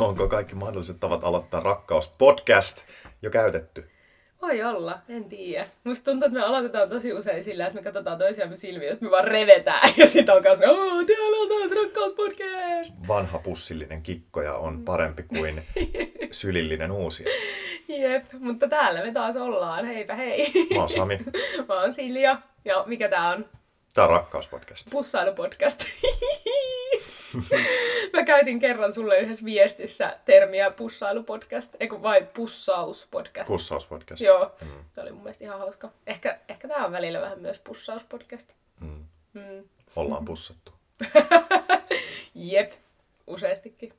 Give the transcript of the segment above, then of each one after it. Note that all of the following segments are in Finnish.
onko kaikki mahdolliset tavat aloittaa rakkauspodcast jo käytetty? Voi olla, en tiedä. Musta tuntuu, että me aloitetaan tosi usein sillä, että me katsotaan toisiamme silmiä, että me vaan revetään. Ja sitten alkaa sanoa, ooo, täällä on taas rakkauspodcast. Vanha pussillinen kikkoja on parempi kuin sylillinen uusi. Jep, mutta täällä me taas ollaan. Heipä hei. Mä oon Sami. Mä oon Silja. Ja mikä tää on? Tää on rakkauspodcast. Pussailupodcast. Käytin kerran sulle yhdessä viestissä termiä pussailupodcast, eikö vai pussauspodcast. Pussauspodcast. Joo, mm. se oli mun mielestä ihan hauska. Ehkä, ehkä tää on välillä vähän myös pussauspodcast. Mm. Mm. Ollaan pussattu. Jep, useastikin.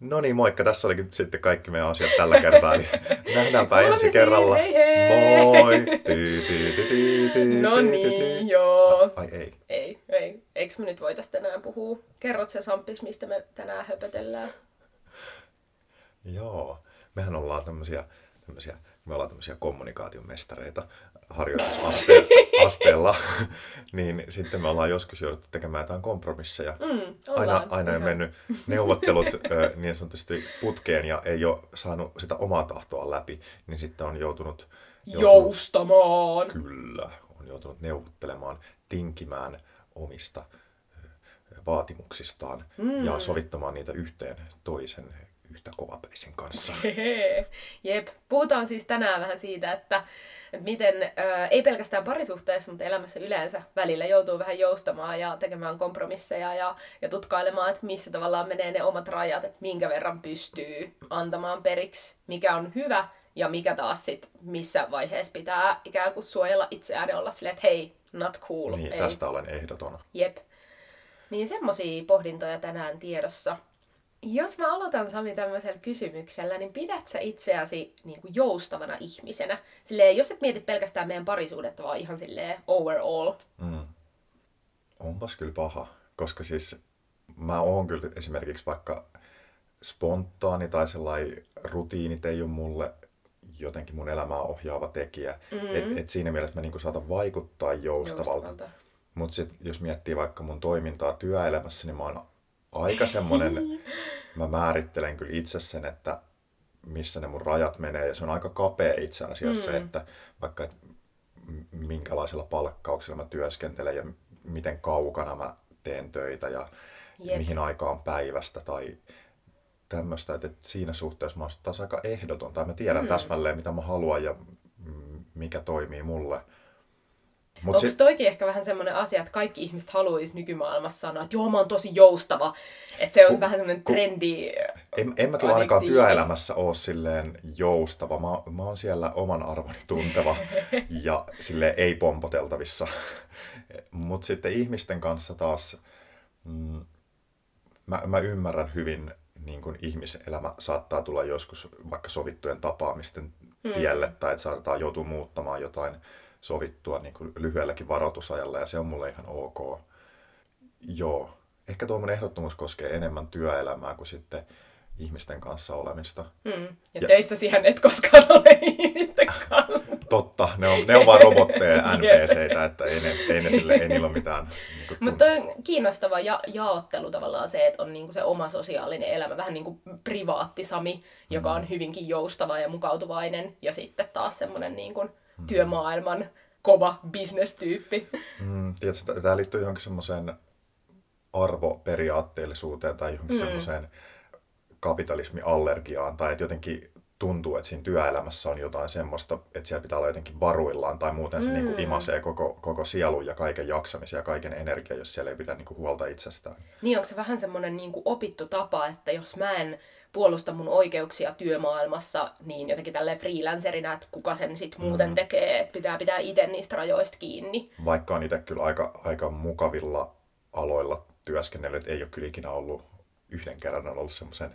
No niin, moikka. Tässä olikin sitten kaikki meidän asiat tällä kertaa. Eli nähdäänpä ensi kerralla. Hei hei! Moi! No niin, joo. Ai ei. Eikö me nyt voitais tänään puhua? Kerrot se Sampis, mistä me tänään höpötellään. Joo. Mehän ollaan tämmöisiä, tämmöisiä me ollaan tämmöisiä kommunikaatiomestareita harjoitusasteella, niin sitten me ollaan joskus jouduttu tekemään jotain kompromisseja. Mm, aina, aina on mennyt neuvottelut niin sanotusti putkeen ja ei ole saanut sitä omaa tahtoa läpi, niin sitten on joutunut... joutunut Joustamaan! Kyllä, on joutunut neuvottelemaan, tinkimään omista vaatimuksistaan mm. ja sovittamaan niitä yhteen toisen yhtä kovapäisen kanssa. Jep. Puhutaan siis tänään vähän siitä, että, että miten ää, ei pelkästään parisuhteessa, mutta elämässä yleensä välillä joutuu vähän joustamaan ja tekemään kompromisseja ja, ja tutkailemaan, että missä tavallaan menee ne omat rajat, että minkä verran pystyy antamaan periksi, mikä on hyvä ja mikä taas sit missä vaiheessa pitää ikään kuin suojella itseään ja olla silleen, että hei, not cool. Niin, ei. tästä olen ehdoton. Jep. Niin semmosia pohdintoja tänään tiedossa. Jos mä aloitan Sami tämmöisellä kysymyksellä, niin pidät sä itseäsi niin kuin joustavana ihmisenä? Silleen, jos et mieti pelkästään meidän parisuudetta, vaan ihan silleen overall. Mm. Onpas kyllä paha, koska siis mä oon kyllä esimerkiksi vaikka spontaani tai sellainen rutiinit ei ole mulle jotenkin mun elämää ohjaava tekijä. Mm-hmm. Et, et siinä mielessä mä niinku saatan vaikuttaa joustavalta. Mutta sitten jos miettii vaikka mun toimintaa työelämässä, niin mä oon aika semmoinen, mä määrittelen kyllä itse sen, että missä ne mun rajat menee, ja se on aika kapea itse asiassa, mm. että vaikka et minkälaisella palkkauksella mä työskentelen ja miten kaukana mä teen töitä ja Jep. mihin aikaan päivästä tai tämmöistä, että, että siinä suhteessa mä oon taas aika ehdoton, tai mä tiedän mm. täsmälleen mitä mä haluan ja mikä toimii mulle. Mut Onko se... toikin ehkä vähän semmoinen asia, että kaikki ihmiset haluaisi nykymaailmassa sanoa, että joo, mä oon tosi joustava. Että se on ku, vähän semmoinen ku, trendi. En, en mä kyllä ainakaan työelämässä ole silleen joustava. Mä, mä oon siellä oman arvoni tunteva ja sille ei pompoteltavissa. Mutta sitten ihmisten kanssa taas, mm, mä, mä ymmärrän hyvin, niin kun ihmiselämä saattaa tulla joskus vaikka sovittujen tapaamisten hmm. tielle, tai että saattaa joutua muuttamaan jotain sovittua niin kuin lyhyelläkin varoitusajalla ja se on mulle ihan ok. Joo, ehkä tuo mun ehdottomuus koskee enemmän työelämää kuin sitten ihmisten kanssa olemista. Mm. Ja, ja töissä siihen et koskaan ole ihmisten kanssa. Totta, ne on, ne on vaan robotteja ja NPCitä, että ei, ne, ei, ne sille, ei niillä ole mitään. Niin Mutta on kiinnostava ja, jaottelu tavallaan se, että on niinku se oma sosiaalinen elämä, vähän niin kuin privaattisami, joka mm. on hyvinkin joustava ja mukautuvainen, ja sitten taas semmoinen niin kuin työmaailman kova bisnestyyppi. Mm, tiedätkö, tämä liittyy johonkin semmoiseen arvoperiaatteellisuuteen tai johonkin mm. semmoiseen kapitalismiallergiaan tai että jotenkin tuntuu, että siinä työelämässä on jotain semmoista, että siellä pitää olla jotenkin varuillaan tai muuten se mm. niin kuin imasee koko, koko sielun ja kaiken jaksamisen ja kaiken energian, jos siellä ei pidä niin kuin huolta itsestään. Niin, onko se vähän semmoinen niin kuin opittu tapa, että jos mä en puolusta mun oikeuksia työmaailmassa niin jotenkin tälleen freelancerina, että kuka sen sitten muuten mm. tekee, että pitää pitää itse niistä rajoista kiinni. Vaikka on itse kyllä aika, aika mukavilla aloilla työskennellyt, ei ole kyllä ikinä ollut yhden kerran on ollut semmoisen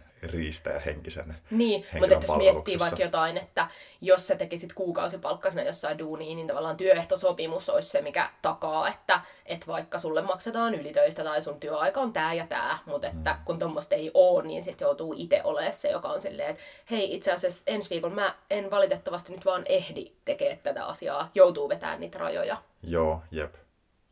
ja henkisen Niin, mutta että jos miettii vaikka jotain, että jos sä tekisit kuukausipalkkasena jossain duuniin, niin tavallaan työehtosopimus olisi se, mikä takaa, että, että vaikka sulle maksetaan ylitöistä tai sun työaika on tää ja tää, mutta että mm. kun tuommoista ei ole, niin sitten joutuu itse olemaan se, joka on silleen, että hei itse asiassa ensi viikolla mä en valitettavasti nyt vaan ehdi tekemään tätä asiaa, joutuu vetämään niitä rajoja. Joo, jep.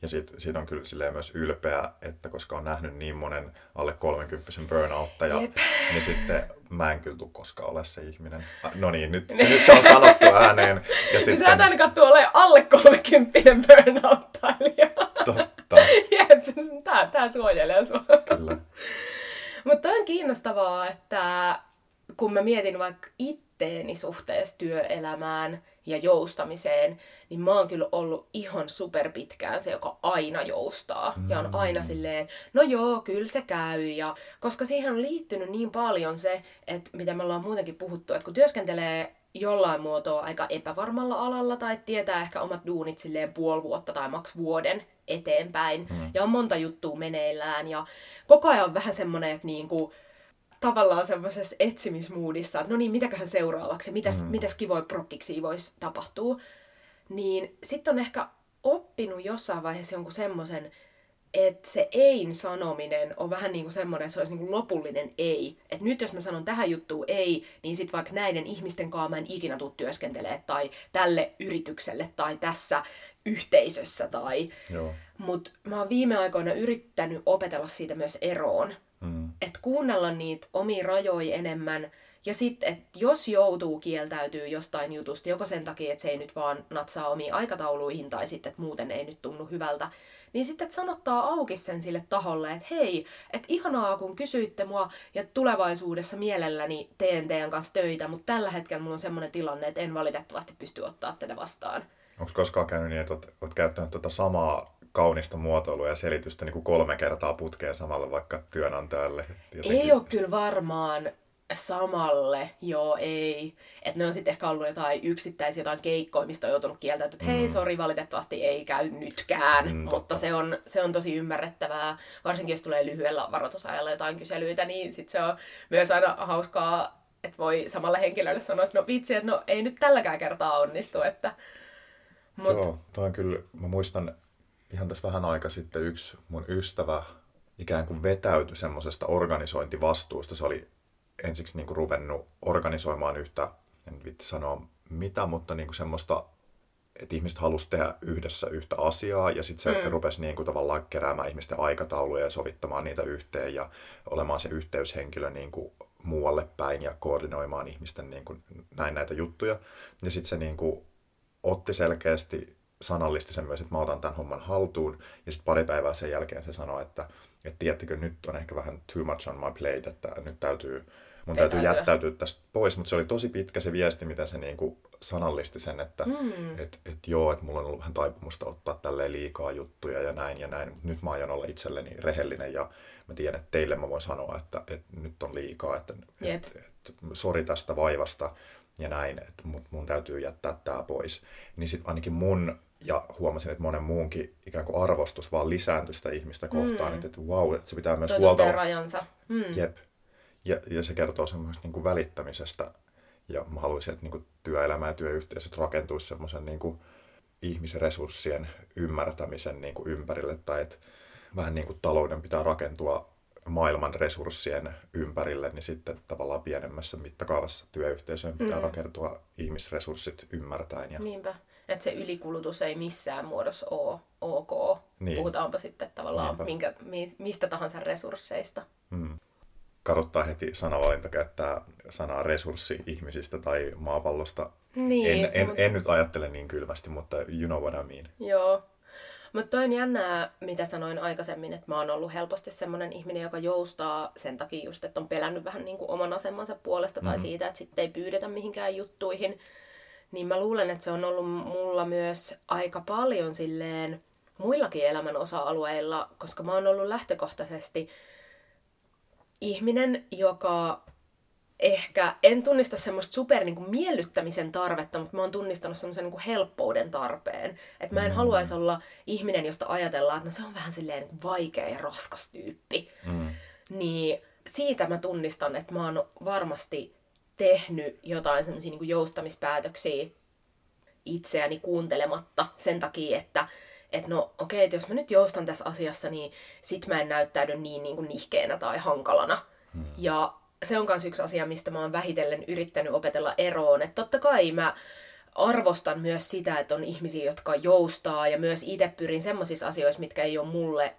Ja siitä, siitä on kyllä silleen myös ylpeä, että koska on nähnyt niin monen alle 30 burnouttaja, Jep. niin sitten mä en kyllä tule koskaan ole se ihminen. Ah, No niin, nyt, se, nyt se on sanottu ääneen. Ja Niin sä et sitten, ainakaan tule olemaan alle 30 burnout-tailija. totta, Jep, tää, tää suojelee sua. kyllä. Mutta on kiinnostavaa, että kun mä mietin vaikka itteeni suhteessa työelämään ja joustamiseen, niin mä oon kyllä ollut ihan super pitkään se, joka aina joustaa. Mm. Ja on aina silleen, no joo, kyllä se käy. Ja koska siihen on liittynyt niin paljon se, että mitä me ollaan muutenkin puhuttu, että kun työskentelee jollain muotoa aika epävarmalla alalla tai tietää ehkä omat duunit silleen puoli vuotta tai maks vuoden eteenpäin mm. ja on monta juttua meneillään ja koko ajan on vähän semmoinen, että niinku, tavallaan semmoisessa etsimismuudissa, että no niin, mitäköhän seuraavaksi, mitäs, mm. mitäs kivoja prokkiksi voisi tapahtua, niin sitten on ehkä oppinut jossain vaiheessa jonkun semmoisen, että se ein sanominen on vähän niin kuin semmoinen, että se olisi niin kuin lopullinen ei. Että nyt jos mä sanon tähän juttuun ei, niin sitten vaikka näiden ihmisten kanssa mä en ikinä tule työskentelemään tai tälle yritykselle tai tässä yhteisössä tai... Joo. Mutta mä oon viime aikoina yrittänyt opetella siitä myös eroon. Mm. Että kuunnella niitä omia rajoja enemmän. Ja sitten, että jos joutuu kieltäytyy jostain jutusta, joko sen takia, että se ei nyt vaan natsaa omiin aikatauluihin, tai sitten, että muuten ei nyt tunnu hyvältä, niin sitten, että sanottaa auki sen sille taholle, että hei, että ihanaa kun kysyitte mua, ja tulevaisuudessa mielelläni teen teidän kanssa töitä, mutta tällä hetkellä mulla on semmoinen tilanne, että en valitettavasti pysty ottaa tätä vastaan. Onko koskaan käynyt niin, että oot, oot käyttänyt tuota samaa kaunista muotoilua ja selitystä niin kuin kolme kertaa putkeen samalle vaikka työnantajalle? Ei ole kyllä varmaan samalle, joo ei. Että ne on sitten ehkä ollut jotain yksittäisiä jotain keikkoja, mistä on joutunut kieltämään, että hei, sori, valitettavasti ei käy nytkään. Mm, Mm, totta. mutta se on, se on tosi ymmärrettävää. Varsinkin jos tulee lyhyellä varoitusajalla jotain kyselyitä, niin sit se on myös aina hauskaa, että voi samalle henkilölle sanoa, että no vitsi, että no ei nyt tälläkään kertaa onnistu. Että... Mut, Joo, toi on kyllä, mä muistan ihan tässä vähän aika sitten yksi mun ystävä ikään kuin vetäytyi semmoisesta organisointivastuusta. Se oli ensiksi niin kuin ruvennut organisoimaan yhtä, en vitti sanoa mitä, mutta niin kuin semmoista, että ihmiset halusi tehdä yhdessä yhtä asiaa ja sitten se mm. rupesi niin kuin tavallaan keräämään ihmisten aikatauluja ja sovittamaan niitä yhteen ja olemaan se yhteyshenkilö niin kuin muualle päin ja koordinoimaan ihmisten niin kuin näin näitä juttuja. Ja sitten se niin kuin otti selkeästi sanallisti sen myös, että mä otan tämän homman haltuun. Ja sitten pari päivää sen jälkeen se sanoi, että, että tiedättekö, nyt on ehkä vähän too much on my plate, että nyt täytyy, mun täytyy Vetäytyä. jättäytyä tästä pois. Mutta se oli tosi pitkä se viesti, mitä se niinku sanallisti sen, että mm. et, et joo, että mulla on ollut vähän taipumusta ottaa tälleen liikaa juttuja ja näin ja näin. Mut nyt mä aion olla itselleni rehellinen ja mä tiedän, että teille mä voin sanoa, että, että nyt on liikaa, että Jep. et, et, sori tästä vaivasta ja näin, että mun, mun täytyy jättää tämä pois. Niin sitten ainakin mun ja huomasin, että monen muunkin ikään kuin arvostus vaan lisääntyi sitä ihmistä kohtaan, mm. että, että wow, että se pitää myös toi huolta... rajansa. Mm. Jep. Ja, ja se kertoo semmoisesta niin kuin välittämisestä. Ja mä haluaisin, että niin kuin työelämä ja työyhteisöt rakentuisi semmoisen niin kuin ihmisresurssien ymmärtämisen niin kuin ympärille. Tai että vähän niin kuin talouden pitää rakentua maailman resurssien ympärille, niin sitten tavallaan pienemmässä mittakaavassa työyhteisöön pitää mm. rakentua ihmisresurssit ymmärtäen. Ja, Niinpä. Että se ylikulutus ei missään muodossa ole ok. Niin. Puhutaanpa sitten tavallaan Niinpä. minkä, mi, mistä tahansa resursseista. mm. Kaduttaa heti sanavalinta käyttää sanaa resurssi ihmisistä tai maapallosta. Niin, en, en, mut- en nyt ajattele niin kylmästi, mutta you know what I mean. Joo. Mutta toi on jännää, mitä sanoin aikaisemmin, että mä oon ollut helposti semmoinen ihminen, joka joustaa sen takia just, että on pelännyt vähän niin kuin oman asemansa puolesta tai siitä, että sitten ei pyydetä mihinkään juttuihin. Niin mä luulen, että se on ollut mulla myös aika paljon silleen muillakin elämän osa-alueilla, koska mä oon ollut lähtökohtaisesti ihminen, joka ehkä, en tunnista semmoista super niin kuin, miellyttämisen tarvetta, mutta mä oon tunnistanut semmoisen niin kuin, helppouden tarpeen. Että mä en mm. haluaisi olla ihminen, josta ajatellaan, että no se on vähän silleen niin kuin, vaikea ja raskas tyyppi. Mm. Niin siitä mä tunnistan, että mä oon varmasti tehnyt jotain semmoisia niin joustamispäätöksiä itseäni kuuntelematta sen takia, että et no okei, että jos mä nyt joustan tässä asiassa, niin sit mä en näyttäydy niin, niin kuin nihkeänä tai hankalana. Hmm. Ja se on myös yksi asia, mistä mä oon vähitellen yrittänyt opetella eroon. Että totta kai mä arvostan myös sitä, että on ihmisiä, jotka joustaa ja myös itse pyrin semmoisissa asioissa, mitkä ei ole mulle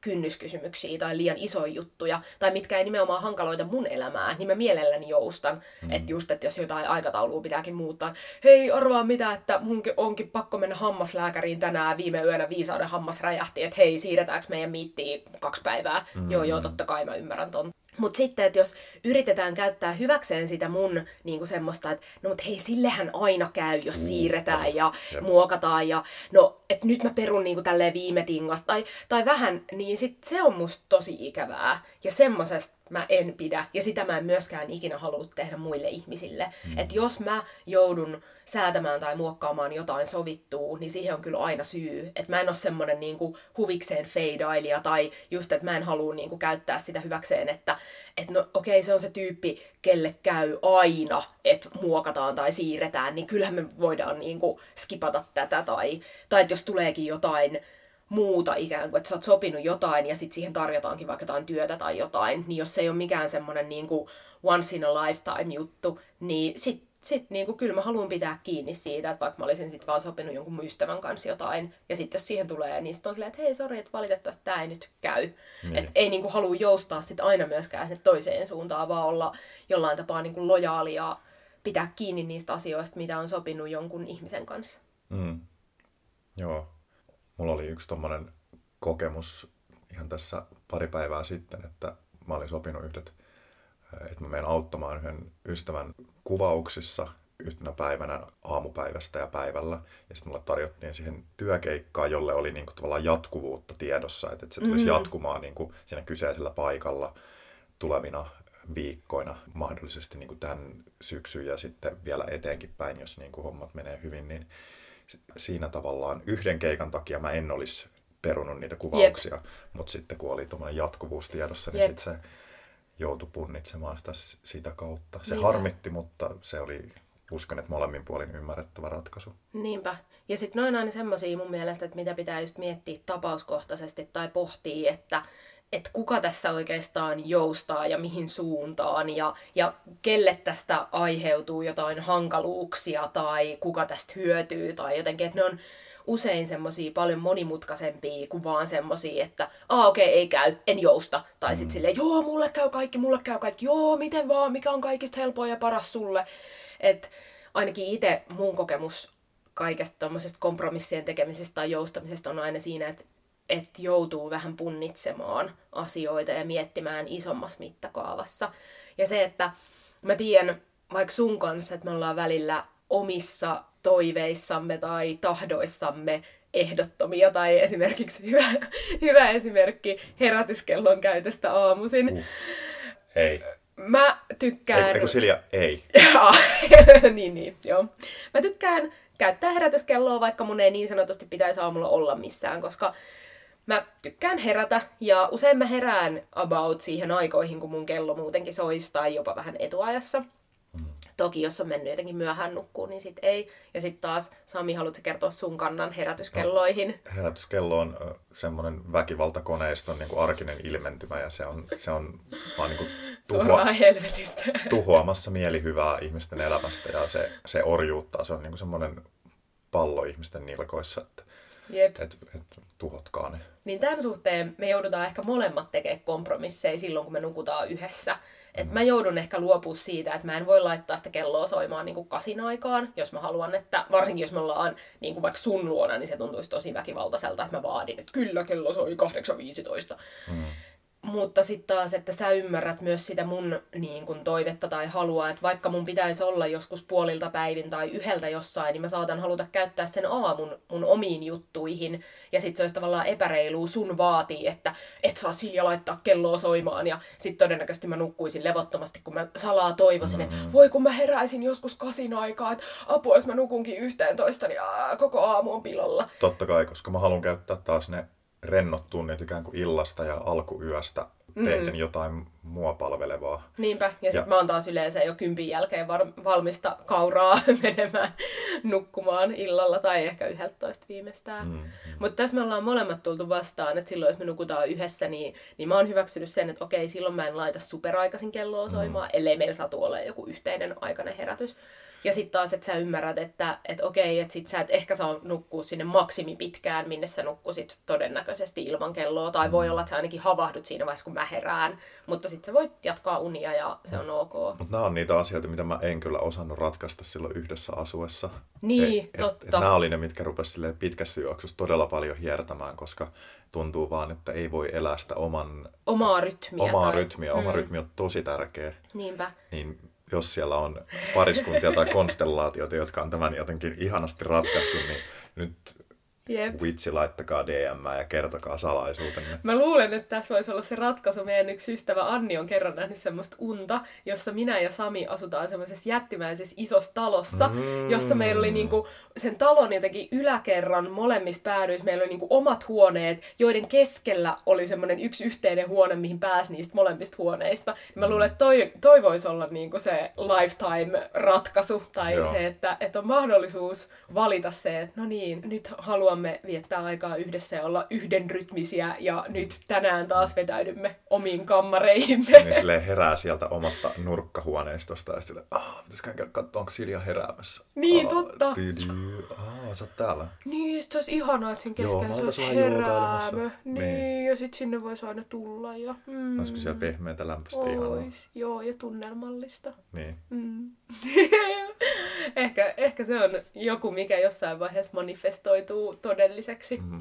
kynnyskysymyksiä tai liian isoja juttuja, tai mitkä ei nimenomaan hankaloita mun elämää, niin mä mielelläni joustan. Mm. Että just, että jos jotain aikataulua pitääkin muuttaa, hei arvaa mitä, että mun onkin pakko mennä hammaslääkäriin tänään, viime yönä viisauden hammas räjähti, että hei, siirretäänkö meidän miittiin kaksi päivää? Mm. Joo, joo, totta kai mä ymmärrän ton. Mutta sitten, että jos yritetään käyttää hyväkseen sitä mun niinku semmoista, että no mut hei, sillehän aina käy, jos siirretään ja muokataan ja no, että nyt mä perun niinku tälleen viime tingasta tai, tai vähän, niin sit se on musta tosi ikävää. Ja semmosesta mä en pidä ja sitä mä en myöskään ikinä halua tehdä muille ihmisille. Mm. Että jos mä joudun säätämään tai muokkaamaan jotain sovittua, niin siihen on kyllä aina syy. Että mä en ole semmonen niinku huvikseen feidailija tai just, että mä en halua niinku käyttää sitä hyväkseen, että et no okei, okay, se on se tyyppi, kelle käy aina, että muokataan tai siirretään, niin kyllähän me voidaan niinku skipata tätä tai, tai että jos tuleekin jotain muuta ikään kuin, että sä oot sopinut jotain ja sitten siihen tarjotaankin vaikka jotain työtä tai jotain, niin jos se ei ole mikään semmoinen niin kuin once in a lifetime juttu, niin sit, sit niin kuin, kyllä mä haluan pitää kiinni siitä, että vaikka mä olisin sitten vaan sopinut jonkun mun ystävän kanssa jotain, ja sitten jos siihen tulee, niin sitten on silleen, että hei, sori, että valitettavasti tämä ei nyt käy. Niin. Että ei niin kuin, halua joustaa sit aina myöskään sinne toiseen suuntaan, vaan olla jollain tapaa niin kuin lojaali ja pitää kiinni niistä asioista, mitä on sopinut jonkun ihmisen kanssa. Mm. Joo, mulla oli yksi tommonen kokemus ihan tässä pari päivää sitten, että mä olin sopinut yhdet, että mä menen auttamaan yhden ystävän kuvauksissa yhtenä päivänä aamupäivästä ja päivällä. Ja sitten mulle tarjottiin siihen työkeikkaa, jolle oli niinku tavallaan jatkuvuutta tiedossa, että, että se tulisi mm-hmm. jatkumaan niinku siinä kyseisellä paikalla tulevina viikkoina, mahdollisesti niinku tämän syksyn ja sitten vielä eteenkin päin, jos niinku hommat menee hyvin, niin siinä tavallaan yhden keikan takia mä en olisi perunut niitä kuvauksia, yep. mutta sitten kun oli tuommoinen jatkuvuus tiedossa, niin sitten se joutui punnitsemaan sitä, sitä kautta. Se Niinpä. harmitti, mutta se oli, uskon, että molemmin puolin ymmärrettävä ratkaisu. Niinpä. Ja sitten noin aina semmoisia mun mielestä, että mitä pitää just miettiä tapauskohtaisesti tai pohtia, että että kuka tässä oikeastaan joustaa ja mihin suuntaan ja, ja kelle tästä aiheutuu jotain hankaluuksia tai kuka tästä hyötyy tai jotenkin, että ne on usein semmosia paljon monimutkaisempia kuin vaan semmosia, että aa okei, okay, ei käy, en jousta. Tai sitten mm. silleen, joo, mulle käy kaikki, mulle käy kaikki, joo, miten vaan, mikä on kaikista helpoin ja paras sulle. Että ainakin itse mun kokemus kaikesta tuommoisesta kompromissien tekemisestä tai joustamisesta on aina siinä, että että joutuu vähän punnitsemaan asioita ja miettimään isommassa mittakaavassa. Ja se, että mä tiedän vaikka sun kanssa, että me ollaan välillä omissa toiveissamme tai tahdoissamme ehdottomia, tai esimerkiksi hyvä, hyvä esimerkki herätyskellon käytöstä aamuisin. Uh. Ei. Mä tykkään... Eikö Silja, ei. niin, niin, joo. Mä tykkään käyttää herätyskelloa, vaikka mun ei niin sanotusti pitäisi aamulla olla missään, koska mä tykkään herätä ja usein mä herään about siihen aikoihin, kun mun kello muutenkin soisi tai jopa vähän etuajassa. Toki jos on mennyt jotenkin myöhään nukkuun, niin sit ei. Ja sitten taas, Sami, haluatko kertoa sun kannan herätyskelloihin? No, herätyskello on semmoinen väkivaltakoneiston niin kuin arkinen ilmentymä ja se on, se on vaan niin kuin tuhoa, tuhoamassa mielihyvää ihmisten elämästä ja se, se orjuuttaa. Se on niin kuin semmoinen pallo ihmisten nilkoissa, että Jep. Et, et, tuhotkaa ne. Niin tämän suhteen me joudutaan ehkä molemmat tekemään kompromisseja silloin, kun me nukutaan yhdessä. Et mm. mä joudun ehkä luopua siitä, että mä en voi laittaa sitä kelloa soimaan niin kuin kasin aikaan, jos mä haluan, että varsinkin jos me ollaan niin kuin vaikka sun luona, niin se tuntuisi tosi väkivaltaiselta, että mä vaadin, että kyllä kello soi 8.15. Mm. Mutta sitten taas, että sä ymmärrät myös sitä mun niin kun, toivetta tai halua, että vaikka mun pitäisi olla joskus puolilta päivin tai yhdeltä jossain, niin mä saatan haluta käyttää sen aamun mun omiin juttuihin. Ja sitten se olisi tavallaan epäreilua sun vaatii, että et saa Silja laittaa kelloa soimaan. Ja sitten todennäköisesti mä nukkuisin levottomasti, kun mä salaa toivoisin, että mm. voi kun mä heräisin joskus kasin aikaa, että apua jos mä nukunkin yhteen toista, niin aa, koko aamu on pilolla. Totta kai, koska mä haluan käyttää taas ne rennot tunnit ikään kuin illasta ja alkuyöstä tehden mm. jotain mua palvelevaa. Niinpä, ja sitten mä oon taas yleensä jo kympin jälkeen var- valmista kauraa menemään nukkumaan illalla tai ehkä yhdeltä viimeistään. Mm, mm. Mutta tässä me ollaan molemmat tultu vastaan, että silloin jos me nukutaan yhdessä, niin, niin mä oon hyväksynyt sen, että okei, silloin mä en laita superaikaisin kelloa soimaan, mm. ellei meillä satu ole joku yhteinen aikainen herätys. Ja sitten taas, että sä ymmärrät, että et okei, että sit sä et ehkä saa nukkua sinne maksimi pitkään, minne sä nukkusit todennäköisesti ilman kelloa. Tai voi olla, että sä ainakin havahdut siinä vaiheessa, kun mä herään. Mutta sitten sä voit jatkaa unia ja se on ok. Mutta nämä on niitä asioita, mitä mä en kyllä osannut ratkaista silloin yhdessä asuessa. Niin, et, totta. Et, et nämä oli ne, mitkä rupesivat pitkässä juoksussa todella paljon hiertämään, koska tuntuu vaan, että ei voi elää sitä oman, Omaa rytmiä. omaa tai... rytmiä. Oma rytmi on tosi tärkeä. Niinpä. Niin jos siellä on pariskuntia tai konstellaatioita, jotka on tämän jotenkin ihanasti ratkaissut, niin nyt Jep. vitsi, laittakaa DM ja kertokaa salaisuutenne. Mä luulen, että tässä voisi olla se ratkaisu. Meidän yksi ystävä Anni on kerran nähnyt semmoista unta, jossa minä ja Sami asutaan semmoisessa jättimäisessä isossa talossa, mm. jossa meillä oli niinku sen talon jotenkin yläkerran molemmissa päädyissä. Meillä oli niinku omat huoneet, joiden keskellä oli semmoinen yksi yhteinen huone, mihin pääsi niistä molemmista huoneista. Mä luulen, että toi, toi voisi olla niinku se lifetime-ratkaisu, tai Joo. se, että, että on mahdollisuus valita se, että no niin, nyt haluamme viettää aikaa yhdessä ja olla yhdenrytmisiä ja nyt tänään taas vetäydymme omiin kammareihimme. Niin silleen herää sieltä omasta nurkkahuoneistosta ja sitten, ah, pitäisiköhän käydä katsoa, onko Silja heräämässä. Niin, ah, totta. Tidi, ah, sä oot täällä. Niin, sit olisi ihanaa, että Joo, keskellä mä se olisi heräämö. Niin, Niin. ja sitten sinne voisi aina tulla. Ja, mm, Olisiko siellä pehmeätä lämpöistä ihanaa? ois, joo, ja tunnelmallista. Niin. Mm. ehkä, ehkä se on joku, mikä jossain vaiheessa manifestoituu todelliseksi. Mhm.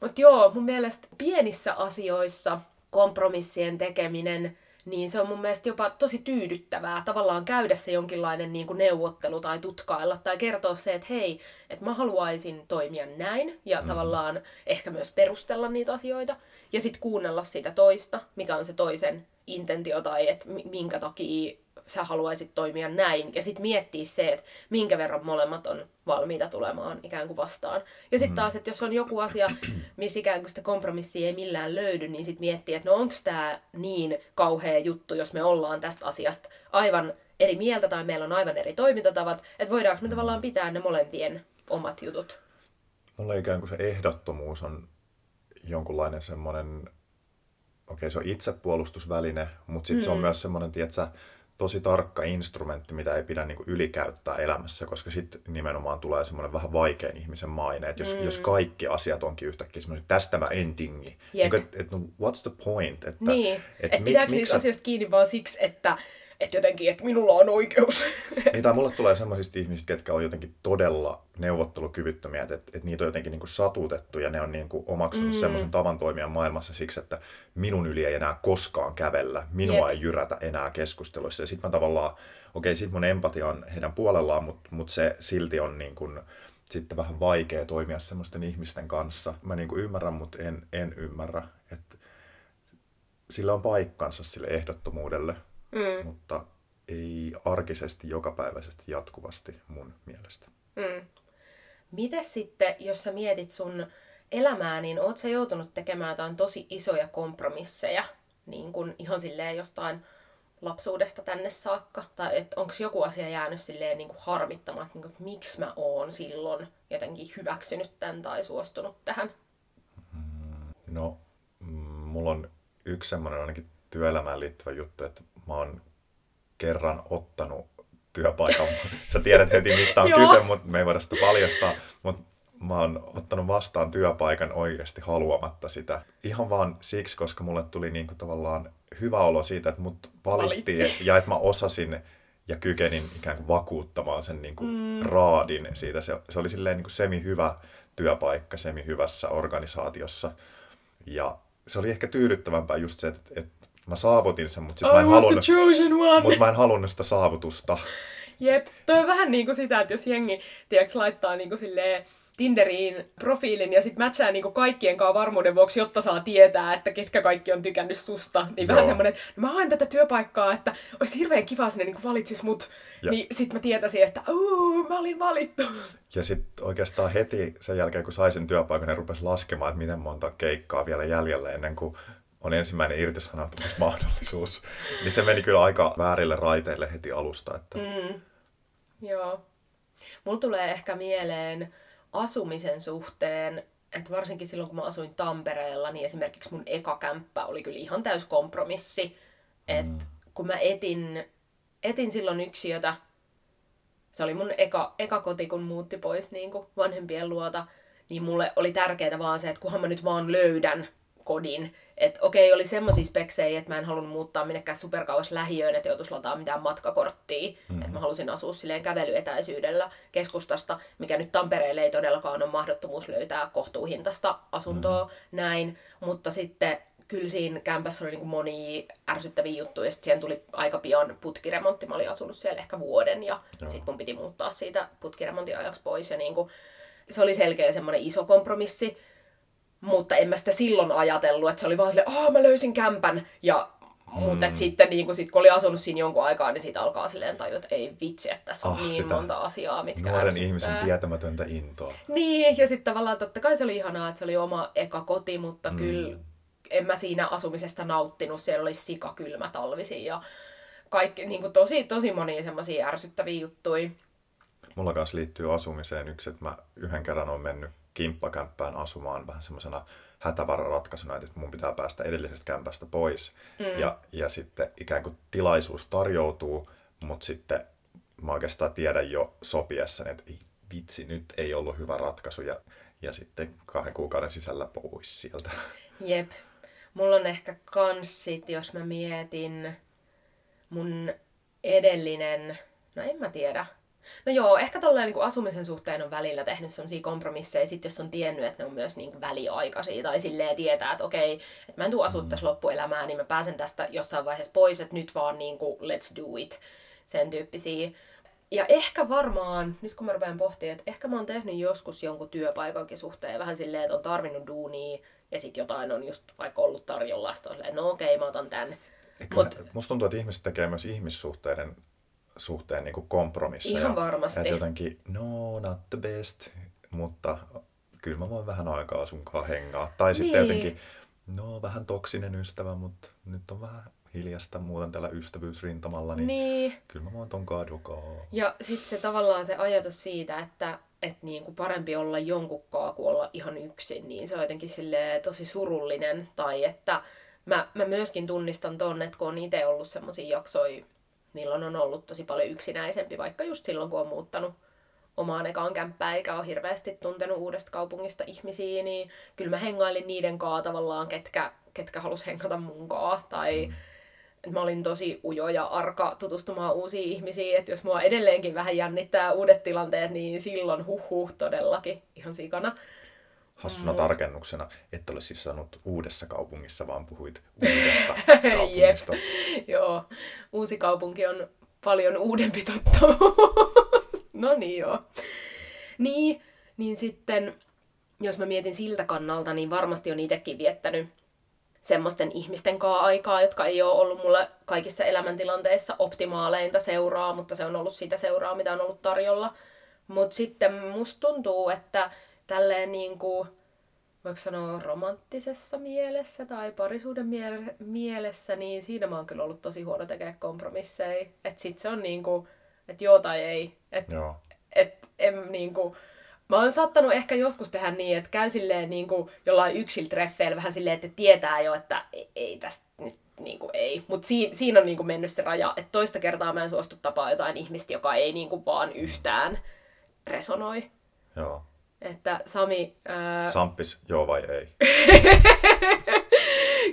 Mutta joo, mun mielestä pienissä asioissa kompromissien tekeminen, niin se on mun mielestä jopa tosi tyydyttävää tavallaan käydä se jonkinlainen niin kuin neuvottelu tai tutkailla tai kertoa se, että hei, että mä haluaisin toimia näin ja mm. tavallaan ehkä myös perustella niitä asioita ja sitten kuunnella sitä toista, mikä on se toisen intentio tai että mi- minkä takia sä haluaisit toimia näin. Ja sitten miettiä se, että minkä verran molemmat on valmiita tulemaan ikään kuin vastaan. Ja sitten taas, että jos on joku asia, missä ikään kuin sitä kompromissia ei millään löydy, niin sitten miettiä, että no onko tämä niin kauhea juttu, jos me ollaan tästä asiasta aivan eri mieltä tai meillä on aivan eri toimintatavat, että voidaanko me tavallaan pitää ne molempien omat jutut. Mulle ikään kuin se ehdottomuus on jonkunlainen semmoinen, okei se on itsepuolustusväline, mutta sitten mm. se on myös semmoinen, tiedätkö, tosi tarkka instrumentti, mitä ei pidä niinku ylikäyttää elämässä, koska sitten nimenomaan tulee semmoinen vähän vaikean ihmisen maine, että jos, mm. jos kaikki asiat onkin yhtäkkiä semmoinen, että tästä mä en tingi. Jep. Niin, että et, no, what's the point? Että, Niin, et että mi- pitääkö niistä sä- asioista kiinni vaan siksi, että, että jotenkin, että minulla on oikeus. Niin, tai mulle tulee semmoisista ihmisistä, ketkä on jotenkin todella neuvottelukyvyttömiä, että, että niitä on jotenkin niin kuin satutettu ja ne on niin kuin omaksunut mm. semmoisen tavan toimia maailmassa siksi, että minun yli ei enää koskaan kävellä, minua Jep. ei jyrätä enää keskusteluissa. Ja sitten mä tavallaan, okei, sit mun empatia on heidän puolellaan, mutta mut se silti on niin kuin, sitten vähän vaikea toimia semmoisten ihmisten kanssa. Mä niin kuin ymmärrän, mutta en, en ymmärrä, että sillä on paikkansa sille ehdottomuudelle, Mm. mutta ei arkisesti, jokapäiväisesti, jatkuvasti mun mielestä. Mm. Mites sitten, jos sä mietit sun elämää, niin oot sä joutunut tekemään jotain tosi isoja kompromisseja, niin kun ihan silleen jostain lapsuudesta tänne saakka? Tai että onko joku asia jäänyt silleen niin kuin harmittamaan, että, niin kuin, että miksi mä oon silloin jotenkin hyväksynyt tämän tai suostunut tähän? No, mm, mulla on yksi semmoinen ainakin työelämään liittyvä juttu, että mä oon kerran ottanut työpaikan. Sä tiedät heti, mistä on kyse, mutta me ei voida sitä paljastaa. Mutta mä oon ottanut vastaan työpaikan oikeasti haluamatta sitä. Ihan vaan siksi, koska mulle tuli niinku tavallaan hyvä olo siitä, että mut valittiin ja että mä osasin ja kykenin ikään kuin vakuuttamaan sen niinku mm. raadin siitä. Se, se oli silleen niinku semi-hyvä työpaikka, semi-hyvässä organisaatiossa. Ja se oli ehkä tyydyttävämpää just se, että, että mä saavutin sen, mutta sitten mä en halunnut, mutta mä en halunnut sitä saavutusta. Jep, toi on vähän niinku sitä, että jos jengi, tiedätkö, laittaa niinku silleen Tinderiin profiilin ja sit matchaa niinku kaikkien kanssa varmuuden vuoksi, jotta saa tietää, että ketkä kaikki on tykännyt susta. Niin vähän Joo. semmonen, että no mä haen tätä työpaikkaa, että olisi hirveän kiva, jos ne niinku valitsis mut. Ja- Niin sit mä tietäisin, että uu, mä olin valittu. Ja sitten oikeastaan heti sen jälkeen, kun sai sen työpaikan, ne rupesi laskemaan, että miten monta keikkaa vielä jäljellä ennen kuin on ensimmäinen irtisanoutumismahdollisuus. niin se meni kyllä aika väärille raiteille heti alusta. Että... Mm. Joo. Mulla tulee ehkä mieleen asumisen suhteen, että varsinkin silloin kun mä asuin Tampereella, niin esimerkiksi mun eka kämppä oli kyllä ihan täys kompromissi. Että kun mä etin, etin silloin yksiötä, se oli mun eka, eka koti, kun muutti pois niin kuin vanhempien luota, niin mulle oli tärkeää vaan se, että kunhan mä nyt vaan löydän kodin. Että okei, oli semmoisia speksejä, että mä en halunnut muuttaa minnekään superkauas lähiöön, että joutuisi lataa mitään matkakorttia. Mm-hmm. Että mä halusin asua silleen kävelyetäisyydellä keskustasta, mikä nyt Tampereelle ei todellakaan ole mahdottomuus löytää kohtuuhintasta asuntoa mm-hmm. näin. Mutta sitten kyllä siinä kämpässä oli niin monia ärsyttäviä juttuja, ja sitten siihen tuli aika pian putkiremontti. Mä olin asunut siellä ehkä vuoden, ja sitten mun piti muuttaa siitä putkiremontin ajaksi pois, ja niin kuin, se oli selkeä semmoinen iso kompromissi, mutta en mä sitä silloin ajatellut, että se oli vaan silleen, aah mä löysin kämpän, ja Mm. Mutta sitten niin kun, sit, kun oli asunut siinä jonkun aikaa, niin siitä alkaa silleen tajua, että ei vitsi, että tässä on ah, niin monta asiaa, mitkä Nuoren ärsyttää. ihmisen tietämätöntä intoa. Niin, ja sitten tavallaan totta kai se oli ihanaa, että se oli oma eka koti, mutta mm. kyllä en mä siinä asumisesta nauttinut. Siellä oli sika kylmä talvisi ja kaikki, niin kuin tosi, tosi monia semmoisia ärsyttäviä juttuja. Mulla kanssa liittyy asumiseen yksi, että mä yhden kerran on mennyt kimppakämppään asumaan vähän semmoisena hätävararatkaisuna, että mun pitää päästä edellisestä kämpästä pois. Mm. Ja, ja sitten ikään kuin tilaisuus tarjoutuu, mutta sitten mä oikeastaan tiedän jo sopiessani, että vitsi, nyt ei ollut hyvä ratkaisu ja, ja sitten kahden kuukauden sisällä pois sieltä. Jep, Mulla on ehkä kanssit, jos mä mietin mun edellinen, no en mä tiedä. No joo, ehkä tolleen niin kuin asumisen suhteen on välillä tehnyt sellaisia kompromisseja, sit jos on tiennyt, että ne on myös niin kuin väliaikaisia, tai silleen tietää, että okei, että mä en tule asua tässä loppuelämää, niin mä pääsen tästä jossain vaiheessa pois, että nyt vaan niin kuin let's do it, sen tyyppisiä. Ja ehkä varmaan, nyt kun mä rupean pohtimaan, että ehkä mä oon tehnyt joskus jonkun työpaikankin suhteen vähän silleen, että on tarvinnut duunia, ja sitten jotain on just vaikka ollut tarjolla, sitten on no okei, okay, mä otan tän. Mut, musta tuntuu, että ihmiset tekee myös ihmissuhteiden suhteen niin kompromisseja. Ihan varmasti. Että jotenkin, no not the best, mutta kyllä mä voin vähän aikaa sunkaan hengaa. Tai sitten niin. jotenkin, no vähän toksinen ystävä, mutta nyt on vähän hiljasta muuten tällä ystävyysrintamalla, niin, niin. kyllä mä voin ton kadukaa. Ja sitten se tavallaan se ajatus siitä, että että niin kuin parempi olla jonkukkaa kuin olla ihan yksin, niin se on jotenkin tosi surullinen. Tai että mä, mä myöskin tunnistan ton, että kun on itse ollut semmoisia jaksoja, milloin on ollut tosi paljon yksinäisempi, vaikka just silloin, kun on muuttanut omaan ekaan kämppään, eikä ole hirveästi tuntenut uudesta kaupungista ihmisiä, niin kyllä mä hengailin niiden kaa tavallaan, ketkä, ketkä halus hengata mun kaa. Tai mm mä olin tosi ujo ja arka tutustumaan uusiin ihmisiin, että jos mua edelleenkin vähän jännittää uudet tilanteet, niin silloin huh todellakin ihan sikana. Hassuna Mut. tarkennuksena, et ole siis sanonut uudessa kaupungissa, vaan puhuit uudesta kaupungista. joo, uusi kaupunki on paljon uudempi tuttu. no niin joo. Niin, niin sitten, jos mä mietin siltä kannalta, niin varmasti on itsekin viettänyt semmoisten ihmisten kanssa aikaa, jotka ei ole ollut mulle kaikissa elämäntilanteissa optimaaleinta seuraa, mutta se on ollut sitä seuraa, mitä on ollut tarjolla. Mutta sitten musta tuntuu, että tälleen niin kuin, voiko sanoa romanttisessa mielessä tai parisuuden mie- mielessä, niin siinä mä oon kyllä ollut tosi huono tekemään kompromisseja. Että sit se on niin kuin, että joo tai ei. Että et, en niin kuin, Mä oon saattanut ehkä joskus tehdä niin, että käy silleen niin kuin jollain yksil treffeillä vähän silleen, että tietää jo, että ei, ei tästä nyt niin kuin ei. Mutta siinä, siinä on niin kuin mennyt se raja, että toista kertaa mä en suostu tapaa jotain ihmistä, joka ei niin kuin vaan yhtään resonoi. Joo. Että Sami... Ää... Samppis, joo vai ei?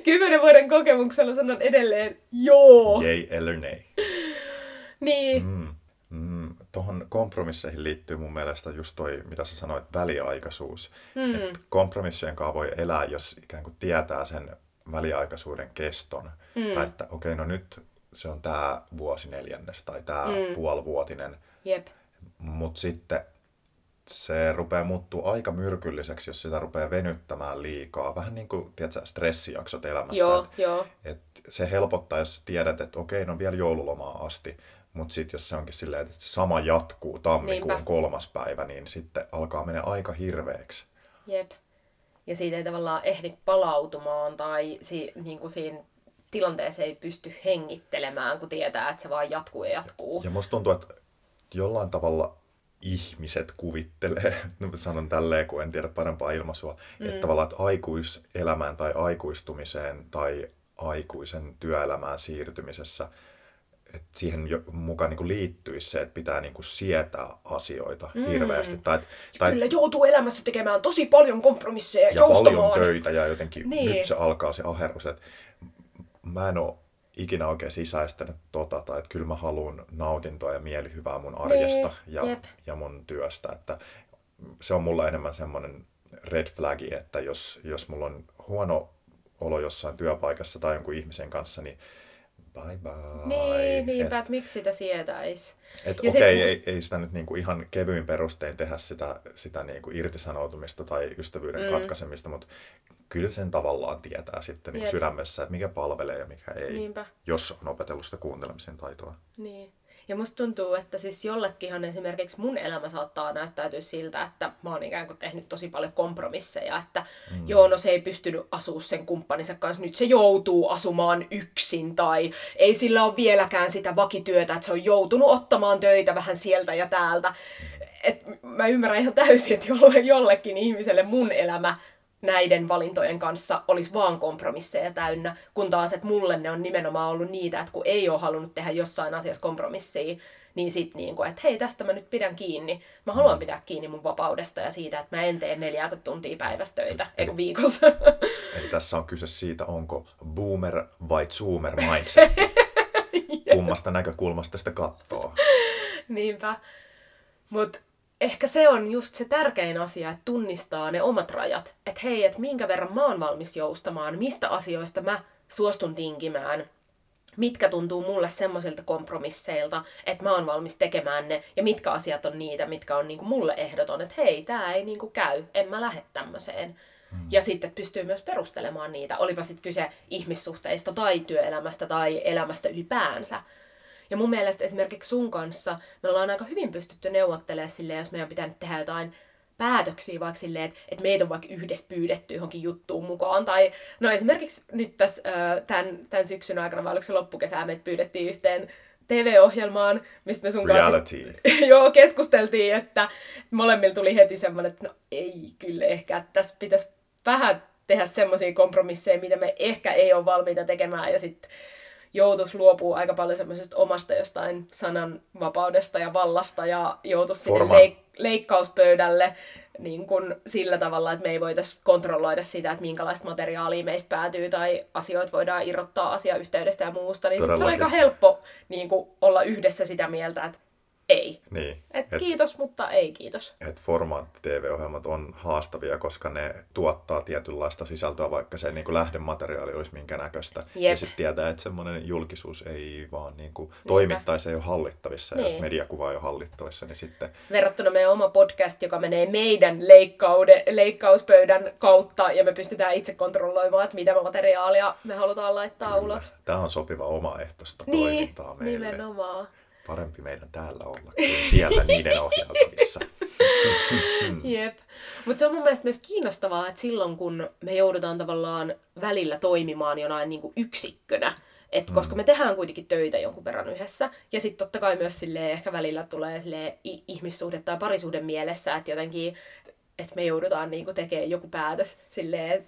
Kymmenen vuoden kokemuksella sanon edelleen joo. Jei, eller nei. niin. Mm. Mm, Tuohon kompromisseihin liittyy mun mielestä just toi, mitä sä sanoit, väliaikaisuus. Mm. Et kompromissien kanssa voi elää, jos ikään kuin tietää sen väliaikaisuuden keston. Mm. Tai että okei, okay, no nyt se on tämä vuosi neljännes tai tämä mm. puolivuotinen. Jep. Mutta sitten se rupeaa muuttua aika myrkylliseksi, jos sitä rupeaa venyttämään liikaa. Vähän niin kuin, tiedätkö, stressijaksot elämässä. Joo, et, joo. Et se helpottaa, jos tiedät, että okei, no vielä joululomaa asti. Mutta sitten jos se onkin silleen, että se sama jatkuu tammikuun Niinpä. kolmas päivä, niin sitten alkaa mennä aika hirveäksi. Jep. Ja siitä ei tavallaan ehdi palautumaan tai si, niin kuin siinä tilanteessa ei pysty hengittelemään, kun tietää, että se vaan jatkuu ja jatkuu. Ja musta tuntuu, että jollain tavalla ihmiset kuvittelee, sanon tälleen, kun en tiedä parempaa ilmaisua, mm. että tavallaan että aikuiselämään tai aikuistumiseen tai aikuisen työelämään siirtymisessä – että siihen jo, mukaan niin kuin liittyisi se, että pitää niin kuin sietää asioita mm. hirveästi. Tai, tai, Kyllä joutuu elämässä tekemään tosi paljon kompromisseja ja, ja paljon töitä ja jotenkin niin. nyt se alkaa se aherrus, että mä en ole ikinä oikein sisäistänyt tota, tai että kyllä mä haluan nautintoa ja mielihyvää mun arjesta niin. ja, ja mun työstä, että se on mulla enemmän semmoinen red flagi, että jos, jos mulla on huono olo jossain työpaikassa tai jonkun ihmisen kanssa, niin bye bye. Niin, niinpä, että miksi sitä sietäisi. Että okei, okay, ei, ei sitä nyt niinku ihan kevyin perustein tehdä sitä, sitä niinku irtisanoutumista tai ystävyyden mm. katkaisemista, mutta kyllä sen tavallaan tietää sitten niinku sydämessä, että mikä palvelee ja mikä ei, Niinpä. jos on opetellut sitä kuuntelemisen taitoa. Niin. Ja musta tuntuu, että siis jollekinhan esimerkiksi mun elämä saattaa näyttäytyä siltä, että mä oon ikään kuin tehnyt tosi paljon kompromisseja, että mm. joo, no se ei pystynyt asua sen kumppaninsa kanssa, nyt se joutuu asumaan yksin, tai ei sillä ole vieläkään sitä vakityötä, että se on joutunut ottamaan töitä vähän sieltä ja täältä. Et mä ymmärrän ihan täysin, että jollekin ihmiselle mun elämä näiden valintojen kanssa olisi vaan kompromisseja täynnä, kun taas, että mulle ne on nimenomaan ollut niitä, että kun ei ole halunnut tehdä jossain asiassa kompromissia, niin sit niin kuin, että hei, tästä mä nyt pidän kiinni. Mä haluan pitää kiinni mun vapaudesta ja siitä, että mä en tee 40 tuntia päivästä töitä, eikö viikossa. Eli tässä on kyse siitä, onko boomer vai zoomer mindset. Kummasta näkökulmasta sitä kattoo. Niinpä. Mutta ehkä se on just se tärkein asia, että tunnistaa ne omat rajat. Että hei, että minkä verran mä oon valmis joustamaan, mistä asioista mä suostun tinkimään, mitkä tuntuu mulle semmoisilta kompromisseilta, että mä oon valmis tekemään ne, ja mitkä asiat on niitä, mitkä on niinku mulle ehdoton, että hei, tää ei niinku käy, en mä lähde tämmöiseen. Mm. Ja sitten pystyy myös perustelemaan niitä, olipa sitten kyse ihmissuhteista tai työelämästä tai elämästä ylipäänsä. Ja mun mielestä esimerkiksi sun kanssa me ollaan aika hyvin pystytty neuvottelemaan silleen, jos meidän pitää tehdä jotain päätöksiä vaikka silleen, että, että meitä on vaikka yhdessä pyydetty johonkin juttuun mukaan. Tai no esimerkiksi nyt tässä tämän, tämän syksyn aikana, vai oliko se loppukesää, meitä pyydettiin yhteen TV-ohjelmaan, mistä me sun Reality. kanssa joo, keskusteltiin, että molemmilla tuli heti semmoinen, että no ei kyllä ehkä, että tässä pitäisi vähän tehdä semmoisia kompromisseja, mitä me ehkä ei ole valmiita tekemään, ja sitten joutuisi luopua aika paljon semmoisesta omasta jostain sananvapaudesta ja vallasta ja joutuisi sinne leik- leikkauspöydälle niin kuin sillä tavalla, että me ei voitaisiin kontrolloida sitä, että minkälaista materiaalia meistä päätyy tai asioita voidaan irrottaa asiayhteydestä ja muusta, niin se on aika helppo niin kuin, olla yhdessä sitä mieltä, että ei. Niin. Et et, kiitos, mutta ei kiitos. Et formaatti-TV-ohjelmat on haastavia, koska ne tuottaa tietynlaista sisältöä, vaikka se niin kuin lähdemateriaali olisi minkä näköistä. Jep. Ja sitten tietää, että semmoinen julkisuus ei vaan niin kuin toimittaisi, ei ole hallittavissa. Niin. Ja jos niin. mediakuva ei ole hallittavissa, niin sitten... Verrattuna meidän oma podcast, joka menee meidän leikkaude, leikkauspöydän kautta, ja me pystytään itse kontrolloimaan, että mitä materiaalia me halutaan laittaa Kyllä. ulos. Tämä on sopiva omaehtoista niin, toimintaa meille. nimenomaan parempi meidän täällä olla kuin siellä niiden ohjelmissa. Jep. Mutta se on mun mielestä myös kiinnostavaa, että silloin kun me joudutaan tavallaan välillä toimimaan jonain niin kuin yksikkönä, et koska mm. me tehdään kuitenkin töitä jonkun verran yhdessä. Ja sitten totta kai myös silleen, ehkä välillä tulee silleen, ihmissuhde tai parisuhde mielessä, että jotenkin että me joudutaan niinku tekemään joku päätös silleen,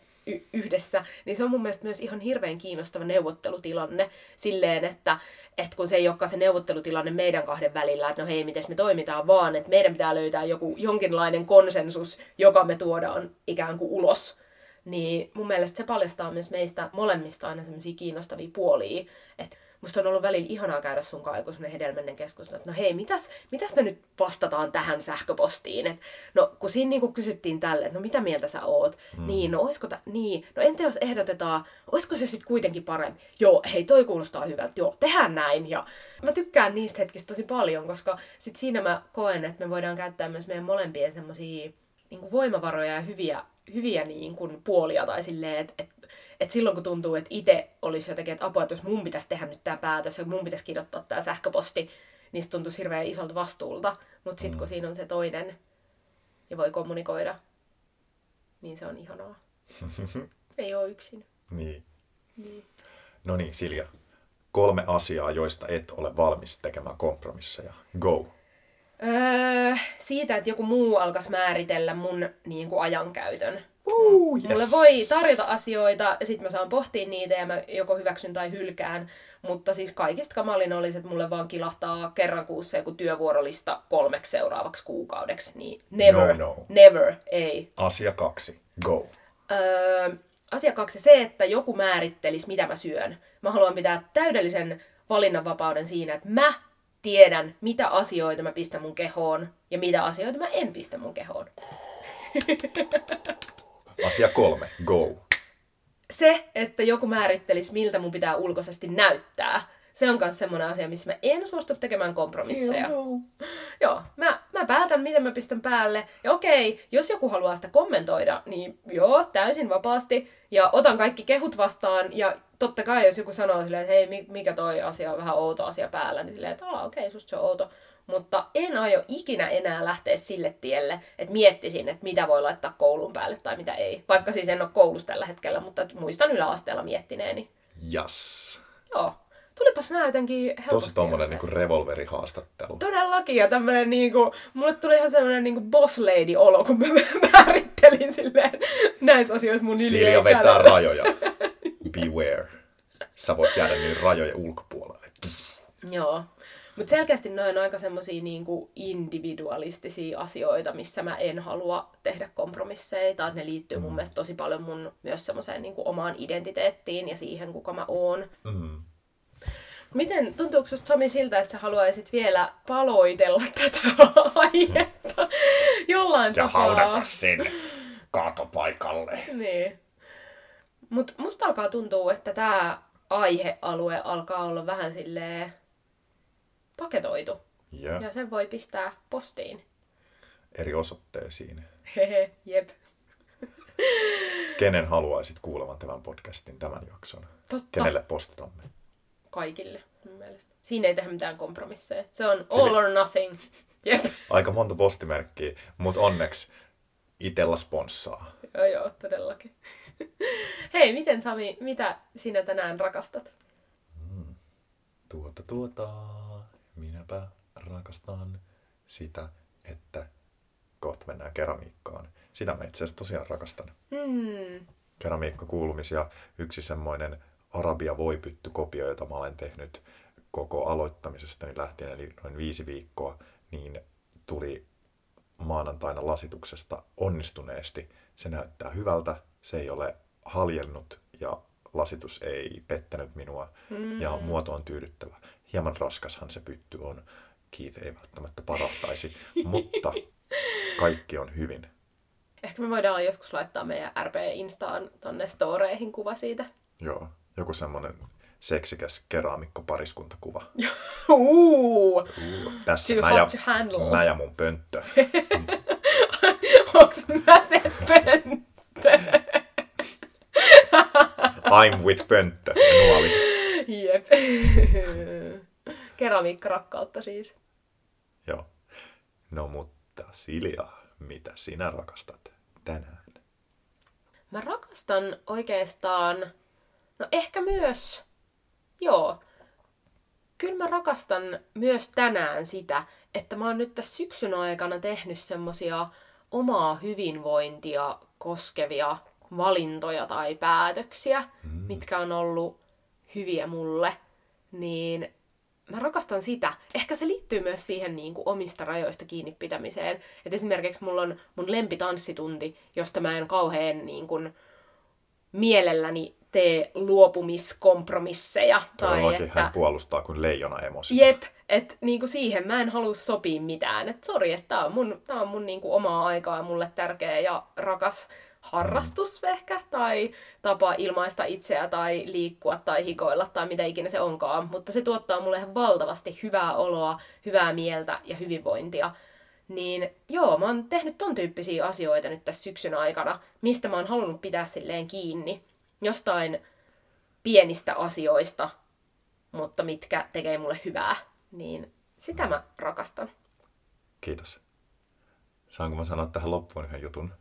yhdessä, niin se on mun mielestä myös ihan hirveän kiinnostava neuvottelutilanne silleen, että et kun se ei olekaan se neuvottelutilanne meidän kahden välillä, että no hei, miten me toimitaan, vaan että meidän pitää löytää joku jonkinlainen konsensus, joka me tuodaan ikään kuin ulos. Niin mun mielestä se paljastaa myös meistä molemmista aina semmoisia kiinnostavia puolia, että musta on ollut välillä ihanaa käydä sun kanssa joku hedelmällinen keskustelu, että no hei, mitäs, mitäs me nyt vastataan tähän sähköpostiin? Et, no kun siinä niinku kysyttiin tälle, että no mitä mieltä sä oot? Mm. Niin, no oisko ta, niin, no entä jos ehdotetaan, oisko se sitten kuitenkin parempi? Joo, hei toi kuulostaa hyvältä, joo, tehdään näin. Ja mä tykkään niistä hetkistä tosi paljon, koska sit siinä mä koen, että me voidaan käyttää myös meidän molempien semmosia niin voimavaroja ja hyviä, hyviä niin kuin puolia tai silleen, että et että silloin kun tuntuu, että itse olisi jotenkin, että apua, että jos mun pitäisi tehdä nyt tämä päätös ja mun pitäisi kirjoittaa tämä sähköposti, niin se tuntuu hirveän isolta vastuulta. Mutta sitten kun mm. siinä on se toinen ja voi kommunikoida, niin se on ihanaa. Ei ole yksin. Niin. niin. No niin, Silja. Kolme asiaa, joista et ole valmis tekemään kompromisseja. Go! Öö, siitä, että joku muu alkaisi määritellä mun niin kuin, ajankäytön Uh, yes. Mulle voi tarjota asioita ja sitten mä saan pohtia niitä ja mä joko hyväksyn tai hylkään. Mutta siis kaikista kamalin olisi, että mulle vaan kilahtaa kerran kuussa joku työvuorolista kolmeksi seuraavaksi kuukaudeksi. Niin never, No, no. never, ei. Asia kaksi. Go. Öö, asia kaksi se, että joku määrittelisi, mitä mä syön. Mä haluan pitää täydellisen valinnanvapauden siinä, että mä tiedän, mitä asioita mä pistän mun kehoon ja mitä asioita mä en pistä mun kehoon. Asia kolme. Go. Se, että joku määrittelisi, miltä mun pitää ulkoisesti näyttää, se on myös semmoinen asia, missä mä en suostu tekemään kompromisseja. Joo, mä, mä päätän, mitä mä pistän päälle. Ja okei, jos joku haluaa sitä kommentoida, niin joo, täysin vapaasti. Ja otan kaikki kehut vastaan. Ja totta kai, jos joku sanoo silleen, että hei, mi- mikä toi asia on vähän outo asia päällä, niin silleen, että okei, susta se on outo. Mutta en aio ikinä enää lähteä sille tielle, että miettisin, että mitä voi laittaa koulun päälle tai mitä ei. Vaikka siis en ole koulussa tällä hetkellä, mutta muistan yläasteella miettineeni. Jas. Joo. Tulipas nää jotenkin helposti. Tosi tommonen niinku revolverihaastattelu. Todellakin, ja tämmönen niinku, mulle tuli ihan semmonen niinku boss lady olo, kun mä määrittelin silleen, että näissä asioissa mun yli Silja vetää kävele. rajoja. Beware. Sä voit jäädä niin rajojen ulkopuolelle. Joo. Mutta selkeästi noin on aika semmosia niinku individualistisia asioita, missä mä en halua tehdä kompromisseja, tai että ne liittyy mun mielestä tosi paljon mun myös semmoiseen niinku omaan identiteettiin ja siihen, kuka mä oon. Mm. Miten, tuntuuko susta Sami siltä, että sä haluaisit vielä paloitella tätä aihetta jollain tapaa? sen kaatopaikalle. Niin. Mut musta alkaa tuntua, että tämä aihealue alkaa olla vähän silleen paketoitu. Ja Ja sen voi pistää postiin. eri osoitteisiin. Hehe, jep. Kenen haluaisit kuulevan tämän podcastin, tämän jakson? Totta. Kenelle postatamme? Kaikille, mun mielestä. Siinä ei tehdä mitään kompromisseja. Se on all li- or nothing. Jep. Aika monta postimerkkiä, mutta onneksi itellä sponssaa. Joo, joo, todellakin. Hei, miten Sami, mitä sinä tänään rakastat? Tuota tuota, minäpä rakastan sitä, että kohta mennään keramiikkaan. Sitä mä itse asiassa tosiaan rakastan. Hmm. Keramiikkakuulumis ja yksi semmoinen Arabia voipytty-kopio, jota mä olen tehnyt koko aloittamisestani lähtien, eli noin viisi viikkoa, niin tuli maanantaina lasituksesta onnistuneesti. Se näyttää hyvältä, se ei ole haljennut ja lasitus ei pettänyt minua mm. ja muoto on tyydyttävä. Hieman raskashan se pytty on. Keith ei välttämättä parahtaisi, mutta kaikki on hyvin. Ehkä me voidaan joskus laittaa meidän RP Instaan tonne storeihin kuva siitä. Joo, joku semmoinen seksikäs keraamikko-pariskuntakuva. Uuu! Uh, tässä Too mä ja, mä ja mun pönttö. Onks mä se pönttö? I'm with pönttö nuoli. Jep. Keramiikka rakkautta siis. Joo. No mutta Silja, mitä sinä rakastat tänään? Mä rakastan oikeastaan, no ehkä myös, joo, kyllä mä rakastan myös tänään sitä, että mä oon nyt tässä syksyn aikana tehnyt semmosia omaa hyvinvointia koskevia valintoja tai päätöksiä, mm. mitkä on ollut hyviä mulle, niin mä rakastan sitä. Ehkä se liittyy myös siihen niin kuin omista rajoista kiinni pitämiseen. Et esimerkiksi mulla on mun lempitanssitunti, josta mä en kauhean niin kuin, mielelläni tee luopumiskompromisseja. Tai että, hän puolustaa kuin leijona emosi. Jep, että niinku siihen mä en halua sopia mitään. Että sori, että tää on mun, tää on mun niinku omaa aikaa ja mulle tärkeä ja rakas harrastus ehkä, tai tapa ilmaista itseä, tai liikkua, tai hikoilla, tai mitä ikinä se onkaan. Mutta se tuottaa mulle ihan valtavasti hyvää oloa, hyvää mieltä ja hyvinvointia. Niin joo, mä oon tehnyt ton tyyppisiä asioita nyt tässä syksyn aikana, mistä mä oon halunnut pitää silleen kiinni. Jostain pienistä asioista, mutta mitkä tekee mulle hyvää, niin sitä mä rakastan. Kiitos. Saanko mä sanoa tähän loppuun yhden jutun?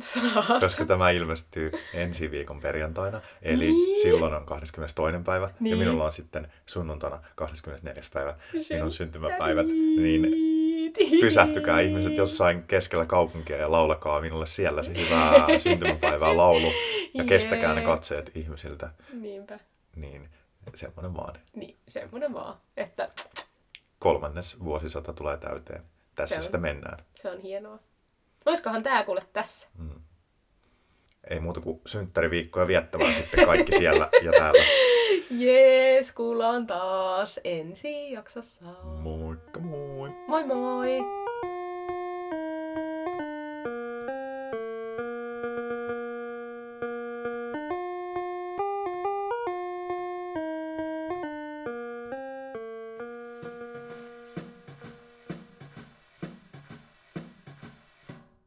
Saat. Koska tämä ilmestyy ensi viikon perjantaina, eli Niin. silloin on 22. päivä, ja Niin. minulla on sitten sunnuntaina 24. päivä minun syntymäpäivät, Synttärit. niin pysähtykää ihmiset jossain keskellä kaupunkia ja laulakaa minulle siellä se hyvää syntymäpäivää laulu ja kestäkää ne katseet ihmisiltä. Niinpä. Niin, semmoinen vaan. Niin, semmoinen vaan. Että Kolmannes vuosisata tulee täyteen. Tässä Se on. sitä mennään. se on hienoa. Oiskohan tää kuule tässä? Ei muuta kuin synttäriviikkoja viettämään sitten kaikki siellä ja täällä. Jees, kuullaan taas ensi jaksossa. Moikka moi! Moi moi!